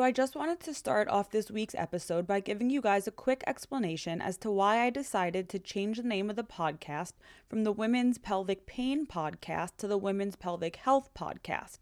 So, I just wanted to start off this week's episode by giving you guys a quick explanation as to why I decided to change the name of the podcast from the Women's Pelvic Pain Podcast to the Women's Pelvic Health Podcast.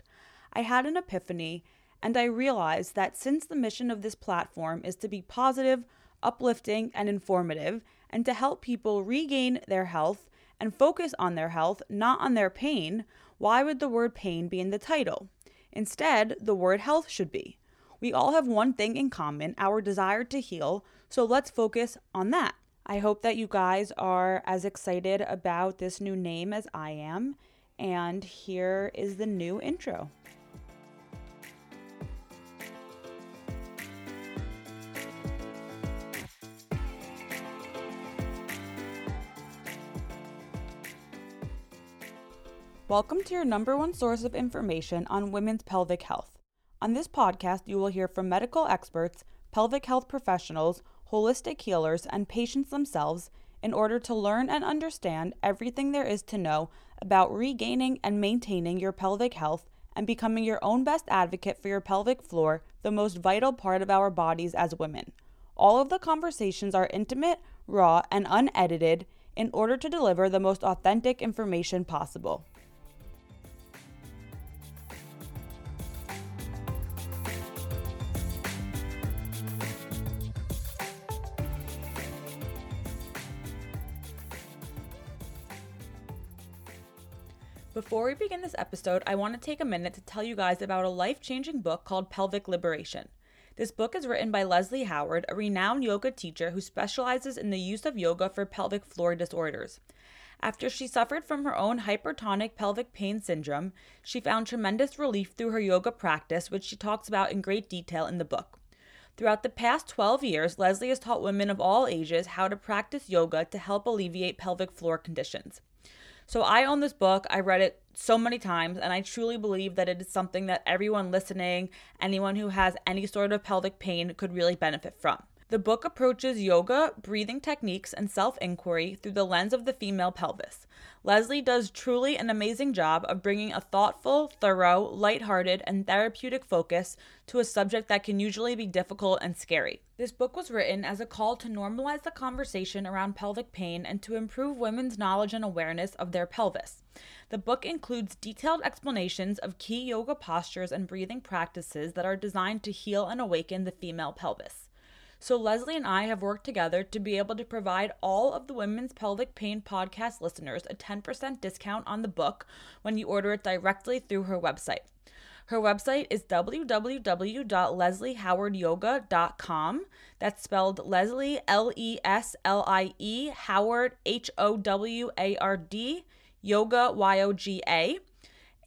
I had an epiphany, and I realized that since the mission of this platform is to be positive, uplifting, and informative, and to help people regain their health and focus on their health, not on their pain, why would the word pain be in the title? Instead, the word health should be. We all have one thing in common our desire to heal, so let's focus on that. I hope that you guys are as excited about this new name as I am, and here is the new intro. Welcome to your number one source of information on women's pelvic health. On this podcast, you will hear from medical experts, pelvic health professionals, holistic healers, and patients themselves in order to learn and understand everything there is to know about regaining and maintaining your pelvic health and becoming your own best advocate for your pelvic floor, the most vital part of our bodies as women. All of the conversations are intimate, raw, and unedited in order to deliver the most authentic information possible. Before we begin this episode, I want to take a minute to tell you guys about a life changing book called Pelvic Liberation. This book is written by Leslie Howard, a renowned yoga teacher who specializes in the use of yoga for pelvic floor disorders. After she suffered from her own hypertonic pelvic pain syndrome, she found tremendous relief through her yoga practice, which she talks about in great detail in the book. Throughout the past 12 years, Leslie has taught women of all ages how to practice yoga to help alleviate pelvic floor conditions. So I own this book. I read it so many times, and I truly believe that it is something that everyone listening, anyone who has any sort of pelvic pain, could really benefit from. The book approaches yoga, breathing techniques, and self inquiry through the lens of the female pelvis. Leslie does truly an amazing job of bringing a thoughtful, thorough, lighthearted, and therapeutic focus to a subject that can usually be difficult and scary. This book was written as a call to normalize the conversation around pelvic pain and to improve women's knowledge and awareness of their pelvis. The book includes detailed explanations of key yoga postures and breathing practices that are designed to heal and awaken the female pelvis. So, Leslie and I have worked together to be able to provide all of the Women's Pelvic Pain podcast listeners a 10% discount on the book when you order it directly through her website. Her website is www.leslieHowardYoga.com. That's spelled Leslie, L E S L I E, Howard, H O W A R D, Yoga, Y O G A.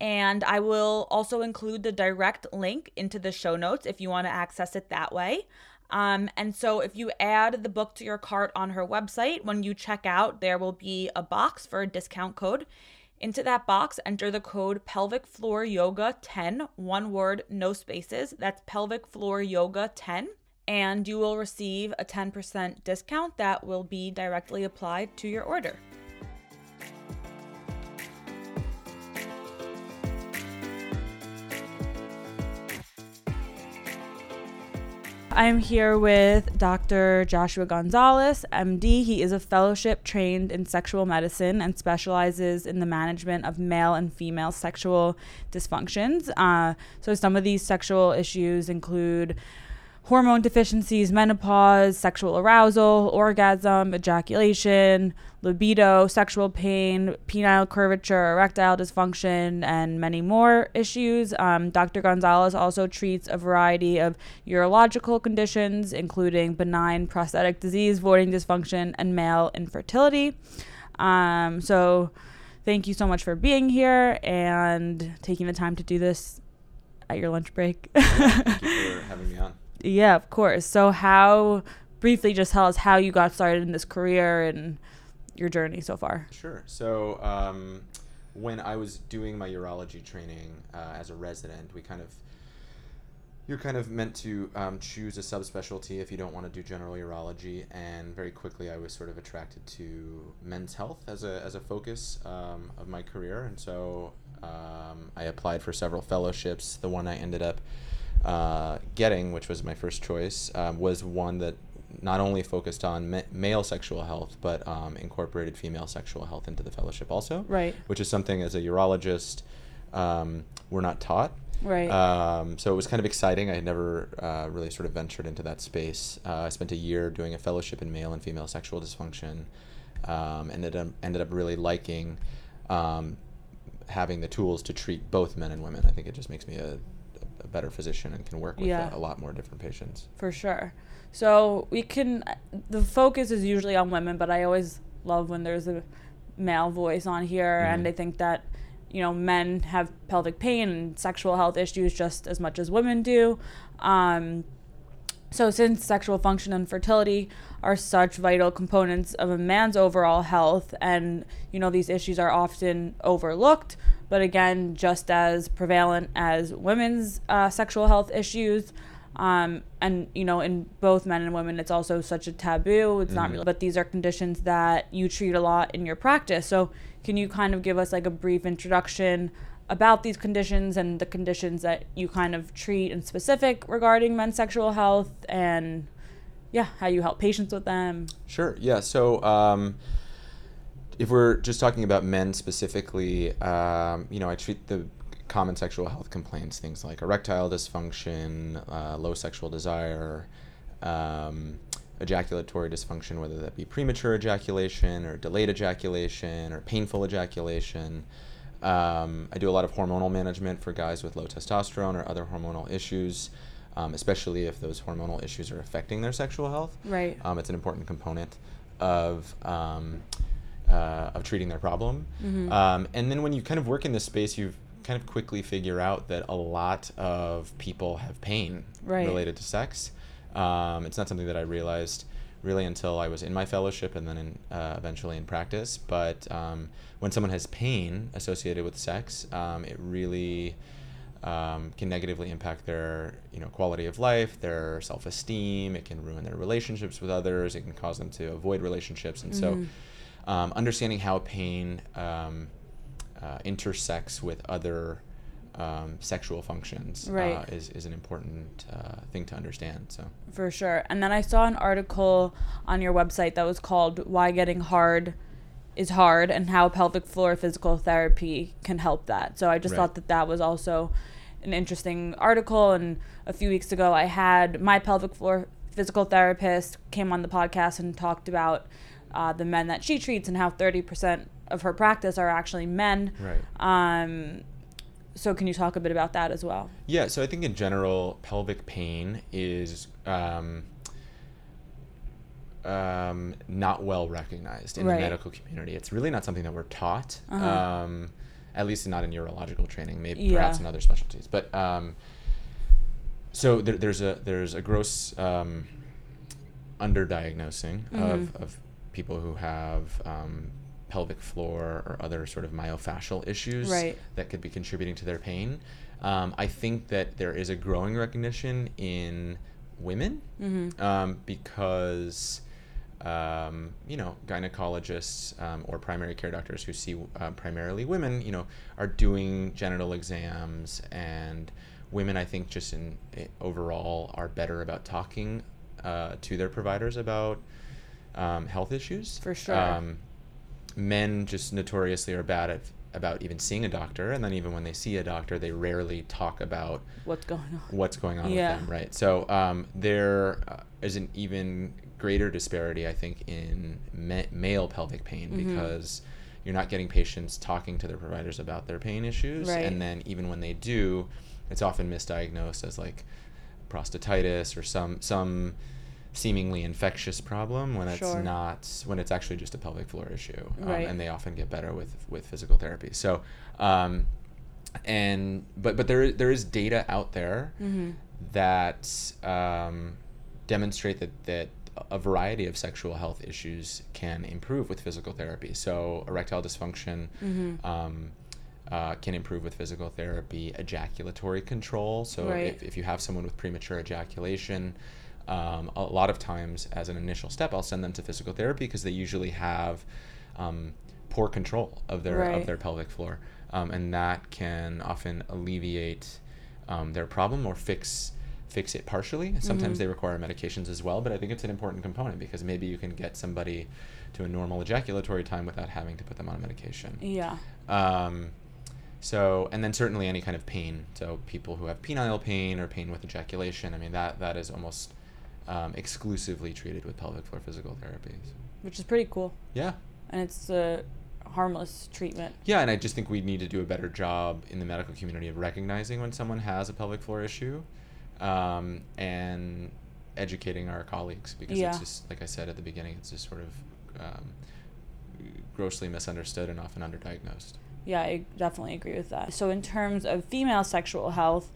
And I will also include the direct link into the show notes if you want to access it that way. Um, and so if you add the book to your cart on her website, when you check out, there will be a box for a discount code. Into that box, enter the code pelvic floor yoga 10, one word, no spaces. That's pelvic floor yoga 10. And you will receive a 10% discount that will be directly applied to your order. I'm here with Dr. Joshua Gonzalez, MD. He is a fellowship trained in sexual medicine and specializes in the management of male and female sexual dysfunctions. Uh, so, some of these sexual issues include hormone deficiencies, menopause, sexual arousal, orgasm, ejaculation, libido, sexual pain, penile curvature, erectile dysfunction, and many more issues. Um, Dr. Gonzalez also treats a variety of urological conditions, including benign prostatic disease, voiding dysfunction, and male infertility. Um, so, thank you so much for being here and taking the time to do this at your lunch break. thank you for having me on. Yeah, of course. So, how briefly just tell us how you got started in this career and your journey so far? Sure. So, um, when I was doing my urology training uh, as a resident, we kind of you're kind of meant to um, choose a subspecialty if you don't want to do general urology. And very quickly, I was sort of attracted to men's health as a, as a focus um, of my career. And so um, I applied for several fellowships. The one I ended up uh, getting, which was my first choice, um, was one that not only focused on ma- male sexual health, but um, incorporated female sexual health into the fellowship also. Right. Which is something as a urologist um, we're not taught. Right. Um, so it was kind of exciting. I had never uh, really sort of ventured into that space. Uh, I spent a year doing a fellowship in male and female sexual dysfunction. Um, ended up ended up really liking um, having the tools to treat both men and women. I think it just makes me a, a better physician and can work with Yeah. a, a lot more different patients. For sure. So we can. The focus is usually on women, but I always love when there's a male voice on here, and Mhm. I think that you know men have pelvic pain and sexual health issues just as much as women do. Um, so since sexual function and fertility are such vital components of a man's overall health, and you know these issues are often overlooked, but again, just as prevalent as women's uh, sexual health issues. Um, and you know, in both men and women, it's also such a taboo. It's not Mhm. real, but these are conditions that you treat a lot in your practice. So, can you kind of give us like a brief introduction about these conditions and the conditions that you kind of treat in specific regarding men's sexual health, and yeah, how you help patients with them? Sure. Yeah. So, um, if we're just talking about men specifically, um, you know, I treat the common sexual health complaints, things like erectile dysfunction, uh, low sexual desire, um, ejaculatory dysfunction, whether that be premature ejaculation or delayed ejaculation or painful ejaculation. Um, I do a lot of hormonal management for guys with low testosterone or other hormonal issues, um, especially if those hormonal issues are affecting their sexual health. Right. Um, it's an important component of um, uh, of treating their problem. Mhm. Um, and then when you kind of work in this space, you kind of quickly figure out that a lot of people have pain Right. related to sex. Um, it's not something that I realized really until I was in my fellowship and then in, uh, eventually in practice. But um, when someone has pain associated with sex, um, it really um, can negatively impact their you know quality of life, their self esteem. It can ruin their relationships with others. It can cause them to avoid relationships. And Mhm. so, um, understanding how pain um, uh, intersects with other um, sexual functions uh, is, is an important uh, thing to understand. So. For sure. And then I saw an article on your website that was called Why Getting Hard is Hard and How Pelvic Floor Physical Therapy Can Help That. So I just Right. thought that that was also an interesting article. And a few weeks ago, I had my pelvic floor physical therapist came on the podcast and talked about uh, the men that she treats and how 30% of her practice are actually men. Right. Um, so can you talk a bit about that as well? Yeah, so I think in general, pelvic pain is um, um, not well recognized in Right. the medical community. It's really not something that we're taught, Uh-huh. um, at least not in urological training. Maybe Yeah. perhaps in other specialties, but um, so there, there's a there's a gross um, underdiagnosing of, Mhm. of people who have um, pelvic floor or other sort of myofascial issues Right. that could be contributing to their pain. Um, I think that there is a growing recognition in women Mm-hmm. um, because um, you know gynecologists um, or primary care doctors who see uh, primarily women, you know, are doing genital exams, and women, I think, just in eh, overall, are better about talking uh, to their providers about um, health issues. For sure. Um, men just notoriously are bad at about even seeing a doctor, and then even when they see a doctor, they rarely talk about What's going on? what's going on Yeah. with them, right? So um, there uh, is an even greater disparity, I think, in ma- male pelvic pain Mhm. because you're not getting patients talking to their providers about their pain issues, Right. and then even when they do, it's often misdiagnosed as like prostatitis or some some seemingly infectious problem when it's Sure. not when it's actually just a pelvic floor issue um, Right. and they often get better with with physical therapy so um, and but but there there is data out there Mm-hmm. that um, demonstrate that that a variety of sexual health issues can improve with physical therapy. So erectile dysfunction Mhm. um, uh, can improve with physical therapy. Ejaculatory control. So Right. if, if you have someone with premature ejaculation, um, a lot of times as an initial step, I'll send them to physical therapy because they usually have um, poor control of their Right. of their pelvic floor, um, and that can often alleviate um, their problem or fix fix it partially. Sometimes they require medications as well, but I think it's an important component because maybe you can get somebody to a normal ejaculatory time without having to put them on a medication. Yeah. Um, so, and then certainly any kind of pain. So, people who have penile pain or pain with ejaculation, I mean, that, that is almost um, exclusively treated with pelvic floor physical therapies. Which is pretty cool. Yeah. And it's a harmless treatment. Yeah, and I just think we need to do a better job in the medical community of recognizing when someone has a pelvic floor issue um, and educating our colleagues because Yeah. it's just, like I said at the beginning, it's just sort of um, grossly misunderstood and often underdiagnosed. Yeah, I definitely agree with that. So, in terms of female sexual health,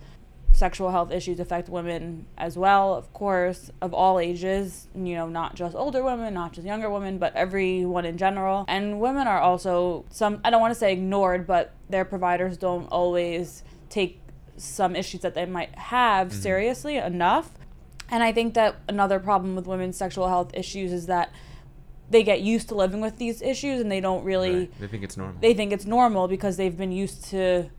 sexual health issues affect women as well, of course, of all ages, you know, not just older women, not just younger women, but everyone in general. And women are also some, I don't want to say ignored, but their providers don't always take some issues that they might have mm-hmm. seriously enough. And I think that another problem with women's sexual health issues is that they get used to living with these issues and they don't really Right. They think it's normal. they think it's normal because they've been used to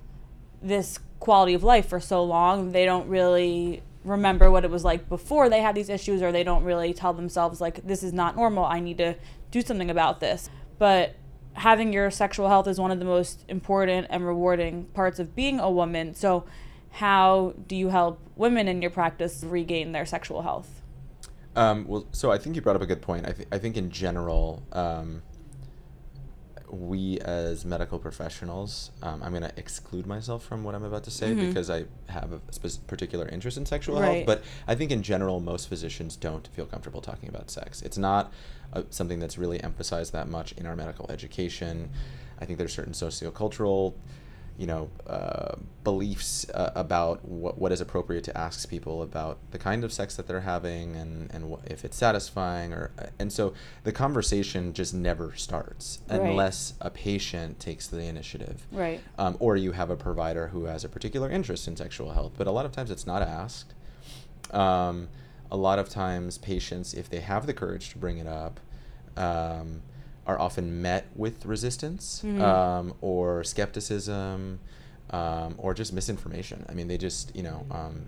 this quality of life for so long they don't really remember what it was like before they had these issues or they don't really tell themselves like this is not normal. I need to do something about this. But having your sexual health is one of the most important and rewarding parts of being a woman. So how do you help women in your practice regain their sexual health? Um, well, so I think you brought up a good point. I, th- I think in general, um, we as medical professionals, um, I'm going to exclude myself from what I'm about to say because I have a spe- particular interest in sexual Right. health. But I think in general, most physicians don't feel comfortable talking about sex. It's not uh, something that's really emphasized that much in our medical education. I think there's certain sociocultural you know, uh, beliefs uh, about what, what is appropriate to ask people about the kind of sex that they're having and, and if it's satisfying or and so the conversation just never starts Right. unless a patient takes the initiative. Right. Um, or you have a provider who has a particular interest in sexual health but a lot of times it's not asked. Um, a lot of times patients if they have the courage to bring it up um, are often met with resistance Mhm. um, or skepticism um, or just misinformation i mean they just you know um,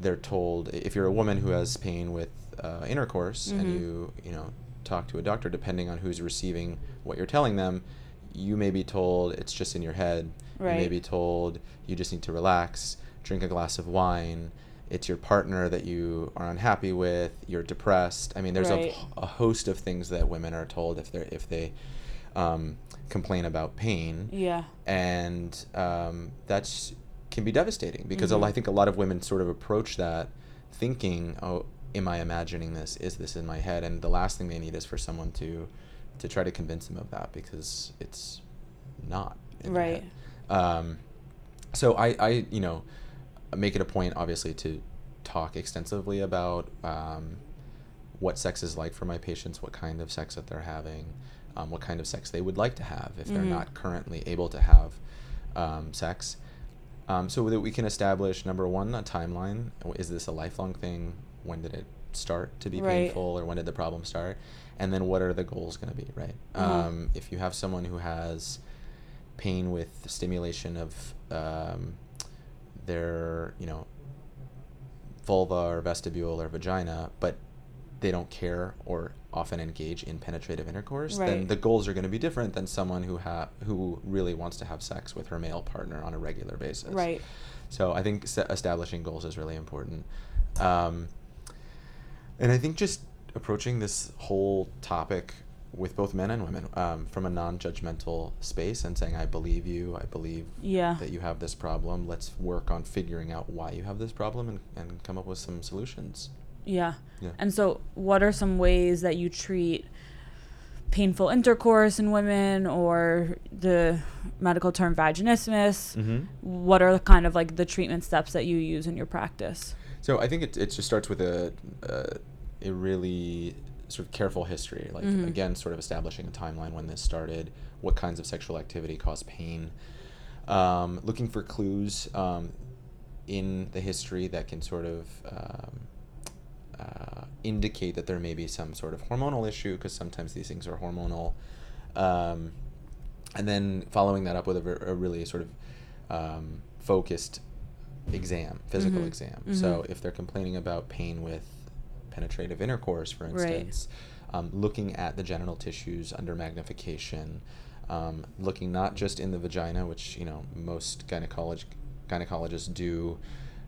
they're told if you're a woman who has pain with uh, intercourse and Mhm. you you know talk to a doctor depending on who's receiving what you're telling them you may be told it's just in your head you may be told you just need to relax drink a glass of wine it's your partner that you are unhappy with you're depressed i mean there's Right. a, a host of things that women are told if they're if they um, complain about pain yeah and um, that's can be devastating because a Mhm. I think a lot of women sort of approach that thinking, "Oh, am I imagining this? Is this in my head?" And the last thing they need is for someone to to try to convince them of that because it's not Right. Um, so I, I, you know, make it a point, obviously, to talk extensively about um, what sex is like for my patients, what kind of sex that they're having, um, what kind of sex they would like to have if they're Mhm. not currently able to have um, sex. Um, so that we can establish number one, a timeline. Is this a lifelong thing? When did it start to be Right. painful, or when did the problem start? And then what are the goals going to be? Right. Mhm. Um, if you have someone who has pain with stimulation of um, their, you know, vulva or vestibule or vagina, but they don't care or often engage in penetrative intercourse, then the goals are going to be different than someone who ha- who really wants to have sex with her male partner on a regular basis. right So I think establishing goals is really important. Um, and I think just approaching this whole topic with both men and women um, from a non-judgmental space and saying, "I believe you. I believe yeah that you have this problem. Let's work on figuring out why you have this problem and, and come up with some solutions." Yeah. Yeah. And so, what are some ways that you treat painful intercourse in women or the medical term vaginismus? Mm-hmm. What are kind of like the treatment steps that you use in your practice? So I think it, it just starts with a, a a really sort of careful history, like Mhm. again, sort of establishing a timeline when this started, what kinds of sexual activity cause pain, um, looking for clues um, in the history that can sort of um, uh, indicate that there may be some sort of hormonal issue, because sometimes these things are hormonal, um, and then following that up with a, a really sort of um, focused exam, physical Mhm. exam. Mhm. So if they're complaining about pain with penetrative intercourse, for Right. instance, um, looking at the genital tissues under magnification, um, looking not just in the vagina, which you know most gynecolog- gynecologists do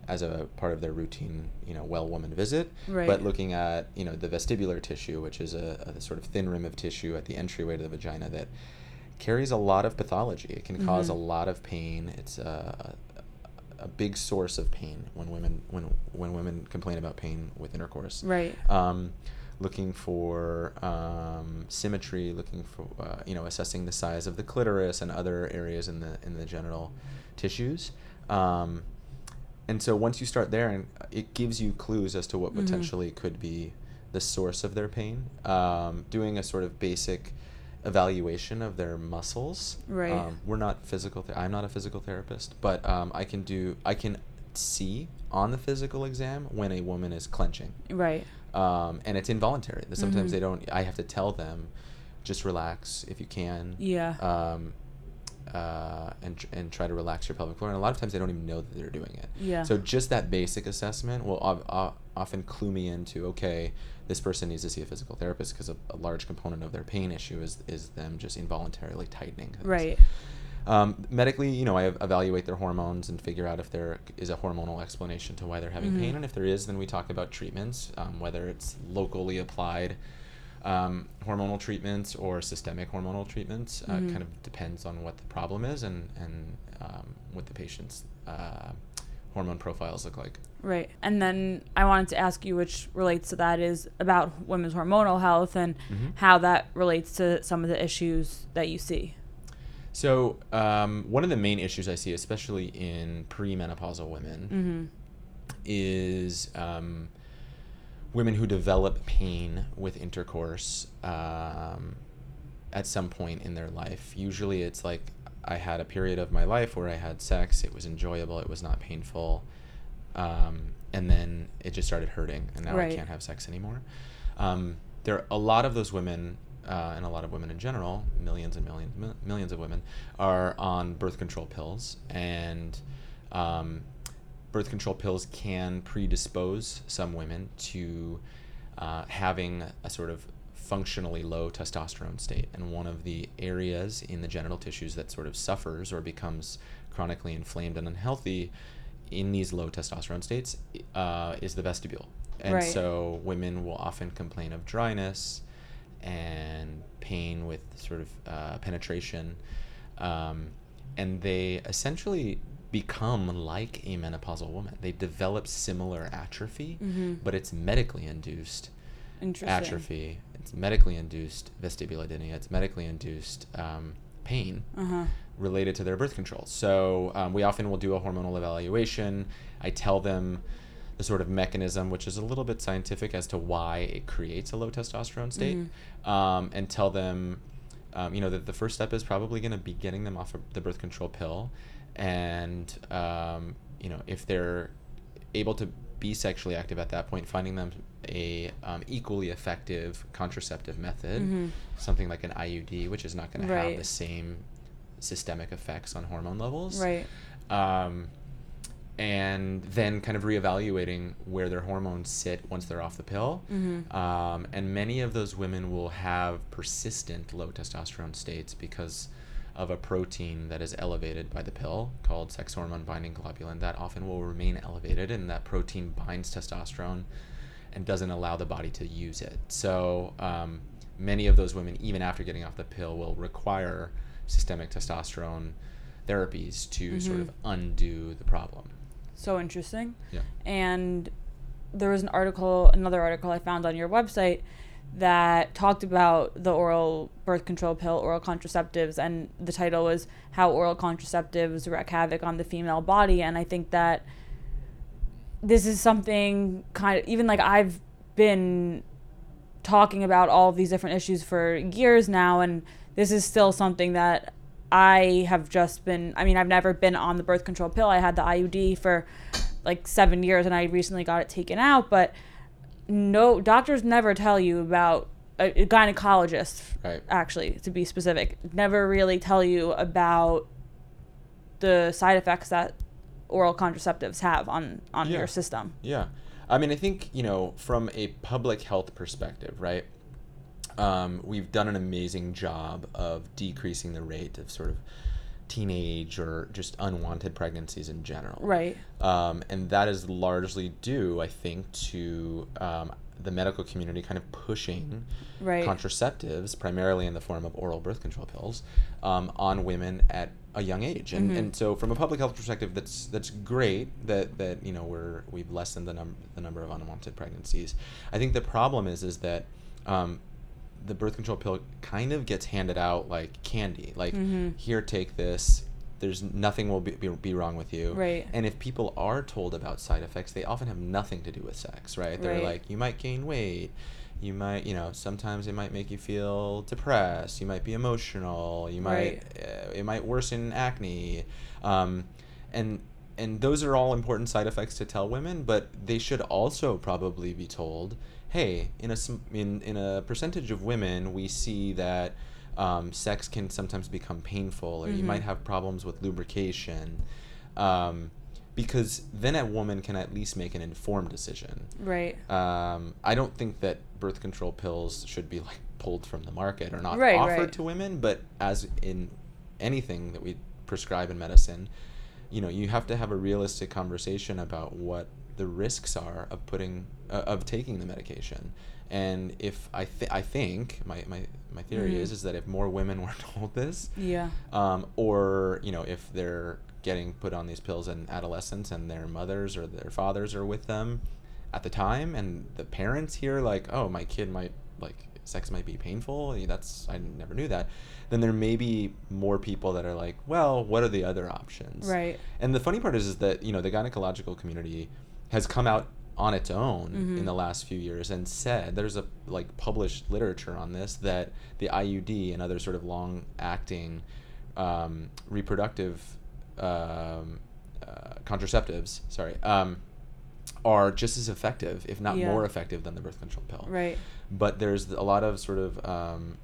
as a part of their routine, you know, well woman visit, Right. but looking at you know the vestibular tissue, which is a, a sort of thin rim of tissue at the entryway to the vagina that carries a lot of pathology. It can cause Mhm. a lot of pain. It's a, a, big source of pain when women when when women complain about pain with intercourse. Right. Um, looking for um, symmetry, looking for uh, you know assessing the size of the clitoris and other areas in the in the genital tissues. Um, and so once you start there, and it gives you clues as to what Mhm. potentially could be the source of their pain. Um, doing a sort of basic evaluation of their muscles. Right. Um, we're not physical. Th- I'm not a physical therapist, but um, I can do. I can see on the physical exam when a woman is clenching, Right. um, and it's involuntary. Sometimes Mhm. they don't. I have to tell them, just relax if you can Yeah. um, uh, and and try to relax your pelvic floor. And a lot of times they don't even know that they're doing it. yeah. So just that basic assessment will often clue me into okay, this person needs to see a physical therapist because a, a large component of their pain issue is is them just involuntarily tightening. things. right. Um, medically, you know, I evaluate their hormones and figure out if there is a hormonal explanation to why they're having Mhm. pain, and if there is, then we talk about treatments, um, whether it's locally applied um, hormonal treatments or systemic hormonal treatments. Uh, Mhm. Kind of depends on what the problem is and and um, what the patient's uh, hormone profiles look like. Right. And then I wanted to ask you, which relates to that, is about women's hormonal health and Mhm. how that relates to some of the issues that you see. So um, one of the main issues I see, especially in premenopausal women, Mm-hmm. is um, women who develop pain with intercourse um, at some point in their life. Usually, it's like I had a period of my life where I had sex. It was enjoyable. It was not painful, um, and then it just started hurting, and now Right. I can't have sex anymore. Um, there are a lot of those women. Uh, and a lot of women in general, millions and millions, mil- millions of women, are on birth control pills, and um, birth control pills can predispose some women to uh, having a sort of functionally low testosterone state. And one of the areas in the genital tissues that sort of suffers or becomes chronically inflamed and unhealthy in these low testosterone states uh, is the vestibule. And Right. so women will often complain of dryness and pain with sort of uh, penetration. Um, and they essentially become like a menopausal woman. They develop similar atrophy, Mm-hmm. but it's medically induced atrophy. It's medically induced vestibulodynia. It's medically induced um, pain Uh huh. related to their birth control. So um, we often will do a hormonal evaluation. I tell them the sort of mechanism, which is a little bit scientific as to why it creates a low testosterone state, Mhm. um, and tell them, um, you know, that the first step is probably going to be getting them off of the birth control pill, and um, you know, if they're able to be sexually active at that point, finding them a um, equally effective contraceptive method, Mhm. something like an IUD, which is not going to have the same systemic effects on hormone levels. Right. Um, and then kind of reevaluating where their hormones sit once they're off the pill. Mm-hmm. Um, and many of those women will have persistent low testosterone states because of a protein that is elevated by the pill called sex hormone binding globulin that often will remain elevated, and that protein binds testosterone and doesn't allow the body to use it. So um, many of those women, even after getting off the pill, will require systemic testosterone therapies to sort Mhm. of undo the problem. So interesting. Yeah. And there was an article, another article I found on your website that talked about the oral birth control pill, oral contraceptives, and the title was How Oral Contraceptives Wreak Havoc on the Female Body. And I think that this is something kind of, even like I've been talking about all these different issues for years now, and this is still something that I have just been. I mean, I've never been on the birth control pill. I had the IUD for like seven years, and I recently got it taken out. But no, doctors never tell you about a, gynecologist, Right. actually, to be specific, never really tell you about the side effects that oral contraceptives have on on Yeah. your system. Yeah. I mean, I think, you know, from a public health perspective, right? Um, we've done an amazing job of decreasing the rate of sort of teenage or just unwanted pregnancies in general. Right. Um, and that is largely due, I think, to um, the medical community kind of pushing Right. contraceptives, primarily in the form of oral birth control pills, um, on women at a young age. And, and so, from a public health perspective, that's that's great that, that you know we're we've lessened the number the number of unwanted pregnancies. I think the problem is is that um, the birth control pill kind of gets handed out like candy. Like here, take this. There's nothing will be, be, be wrong with you. Right. And if people are told about side effects, they often have nothing to do with sex, right? They're Right. like, you might gain weight. You might, you know, sometimes it might make you feel depressed. You might be emotional. You might, uh, it might worsen acne. Um, and and those are all important side effects to tell women, but they should also probably be told, hey, in a in in a percentage of women, we see that um, sex can sometimes become painful, or you might have problems with lubrication, um, because then a woman can at least make an informed decision. Right. Um, I don't think that birth control pills should be like pulled from the market or not Right, offered right. to women, but as in anything that we prescribe in medicine, you know, you have to have a realistic conversation about what the risks are of putting uh, of taking the medication. And if I th- I think my, my, my theory Mhm. is is that if more women were told this, Yeah. um, or you know if they're getting put on these pills in adolescence and their mothers or their fathers are with them at the time and the parents hear like oh my kid might like sex might be painful that's i never knew that then there may be more people that are like well what are the other options Right. and the funny part is, is that you know the gynecological community has come out on its own Mm-hmm. in the last few years and said there's a like published literature on this that the IUD and other sort of long acting um, reproductive um, uh, contraceptives, sorry, um, are just as effective, if not Yeah. more effective, than the birth control pill Right. but there's a lot of sort of um,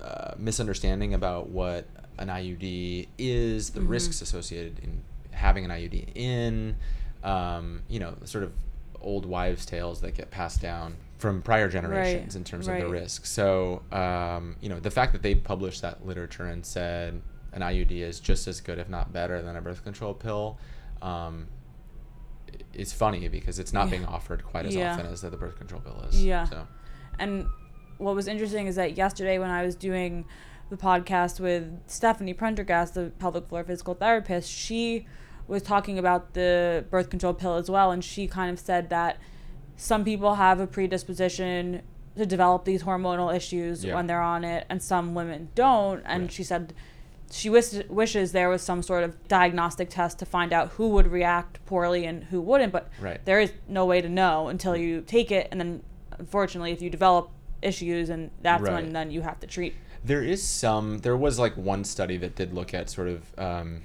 uh, misunderstanding about what an IUD is, the Mhm. risks associated in having an IUD in, um, you know, sort of old wives' tales that get passed down from prior generations in terms of the right. risks. So, um, you know, the fact that they published that literature and said an IUD is just as good, if not better, than a birth control pill. Um, is funny because it's not Yeah. being offered quite as Yeah. often as the, the birth control pill is. Yeah. So. And what was interesting is that yesterday when I was doing the podcast with Stephanie Prendergast, the pelvic floor physical therapist, she was talking about the birth control pill as well, and she kind of said that some people have a predisposition to develop these hormonal issues Yeah. when they're on it, and some women don't. And Right. she said she wish, wishes there was some sort of diagnostic test to find out who would react poorly and who wouldn't, but Right. there is no way to know until you take it, and then unfortunately, if you develop issues, and that's Right. when then you have to treat. There is some. There was like one study that did look at sort of um,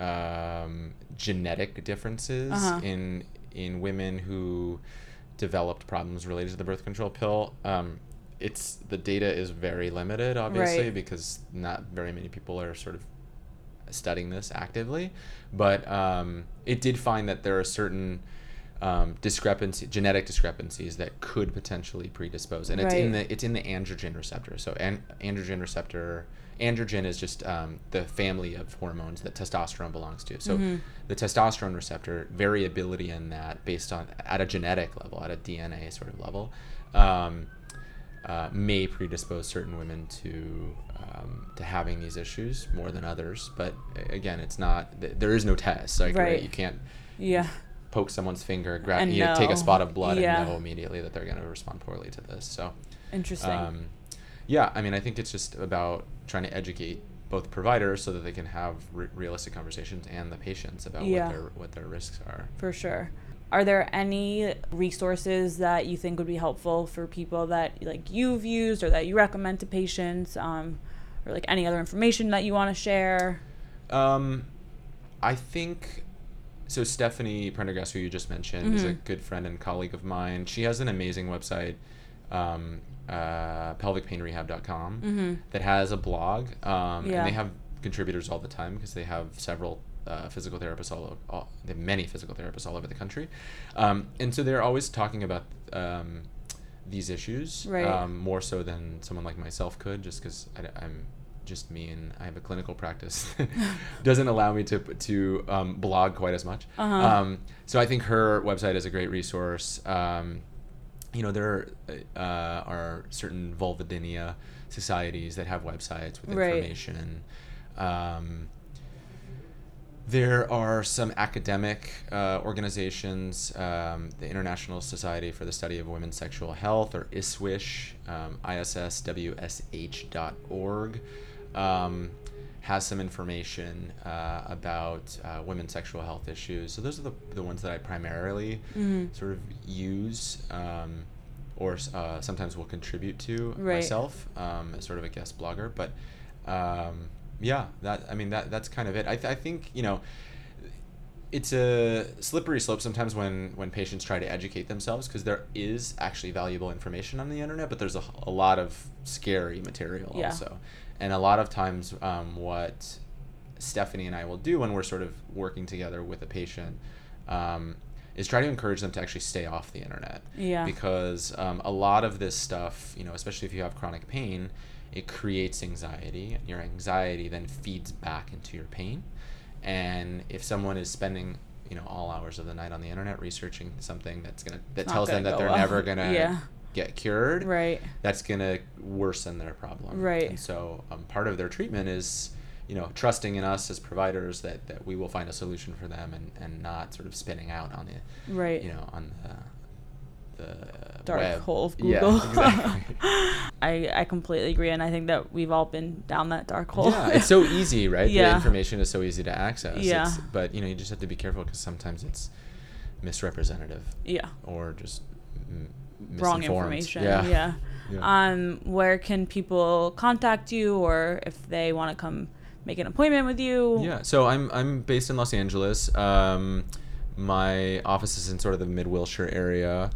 um, genetic differences Uh-huh. in in women who developed problems related to the birth control pill. Um, it's the data is very limited, obviously, Right. because not very many people are sort of studying this actively. But um, it did find that there are certain um, discrepancy, genetic discrepancies that could potentially predispose, and it's in the it's in the androgen receptor. So an- androgen receptor, androgen is just um, the family of hormones that testosterone belongs to. So Mm-hmm. the testosterone receptor variability in that, based on at a genetic level, at a DNA sort of level. Um, uh, may predispose certain women to um, to having these issues more than others, but again, it's not. There is no test. Like right. Right. you can't Yeah. poke someone's finger, grab, you know, take a spot of blood Yeah. and know immediately that they're going to respond poorly to this. So, Interesting. Yeah, I mean, I think it's just about trying to educate both providers so that they can have re- realistic conversations and the patients about Yeah. what their what their risks are. for sure. Are there any resources that you think would be helpful for people that like you've used or that you recommend to patients, um, or like any other information that you want to share? Um, I think so. Stephanie Prendergast, who you just mentioned, is a Mhm. good friend and colleague of mine. She has an amazing website, um, uh, pelvicpainrehab.com, Mm-hmm. that has a blog. Um, Yeah. And they have contributors all the time because they have several uh, physical therapists all, all they have many physical therapists all over the country, um, and so they're always talking about um, these issues Right. um, more so than someone like myself could, just because I'm just me and I have a clinical practice doesn't allow me to to um, blog quite as much. Uh-huh. Um, so I think her website is a great resource. Um, you know, there uh, are certain vulvodynia societies that have websites with Right. information. Um, there are some academic uh, organizations, um, the International Society for the Study of Women's Sexual Health, or ISWISH, um, isswsh.org, um, has some information uh, about uh, women's sexual health issues. So those are the, the ones that I primarily Mhm. sort of use um, or uh, sometimes will contribute to Right. myself um, as sort of a guest blogger. But um, yeah, that I mean that that's kind of it. I, th- I think you know it's a slippery slope sometimes when when patients try to educate themselves because there is actually valuable information on the internet, but there's a, a lot of scary material Yeah. also, and a lot of times um, what Stephanie and I will do when we're sort of working together with a patient um, is try to encourage them to actually stay off the internet Yeah. because um, a lot of this stuff, you know, especially if you have chronic pain, it creates anxiety, and your anxiety then feeds back into your pain. And if someone is spending, you know, all hours of the night on the internet researching something that's gonna that Not tells them that go they're well. never gonna Yeah. Get cured, Right. that's gonna worsen their problem. Right. And so um, part of their treatment is, you know, trusting in us as providers that, that we will find a solution for them and, and not sort of spinning out on the Right. you know, on the the Dark web. hole of Yeah, exactly. I, I completely agree, and I think that we've all been down that dark hole. yeah, it's so easy, right? The Yeah. information is so easy to access. Yeah. It's, but you know, you just have to be careful because sometimes it's misrepresentative yeah. or just Wrong information. Yeah. Yeah. Yeah. Um, where can people contact you, or if they want to come make an appointment with you? Yeah, so I'm I'm based in Los Angeles. Um, my office is in sort of the Mid Wilshire area.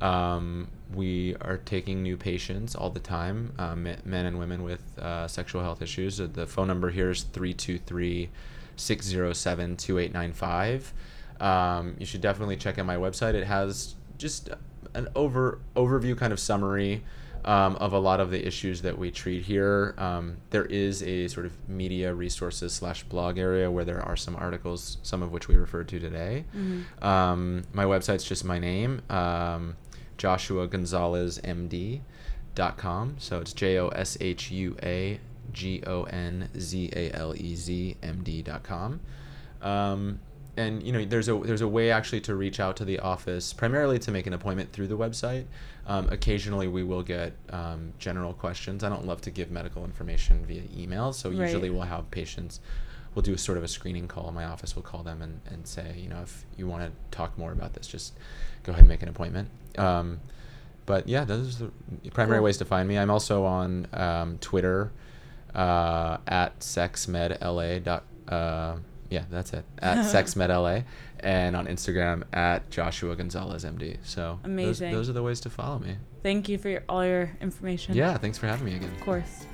Um, we are taking new patients all the time, uh, men and women with uh, sexual health issues. Uh, The phone number here is 323 607 2895. Um, You should definitely check out my website. It has just an over overview kind of summary um, of a lot of the issues that we treat here. Um, there is a sort of media resources slash blog area where there are some articles, some of which we referred to today. Mhm. Um, my website's just my name, um, Joshua Gonzalez MD. Dot com. So it's J O S H U A G O N Z A L E Z M D dot com. And you know, there's a there's a way actually to reach out to the office, primarily to make an appointment through the website. Um, occasionally, we will get um, general questions. I don't love to give medical information via email, so Right. usually we'll have patients. We'll do a sort of a screening call. My office will call them and, and say, you know, if you want to talk more about this, just go ahead and make an appointment. Um, but yeah, those are the primary Cool. ways to find me. I'm also on um, Twitter uh, at sexmedla. Dot, uh, yeah, that's it. At sexmedla, and on Instagram at Joshua Gonzalez MD. So those- Amazing. Those, are the ways to follow me. Thank you for your, all your information. Yeah, thanks for having me again. Of course.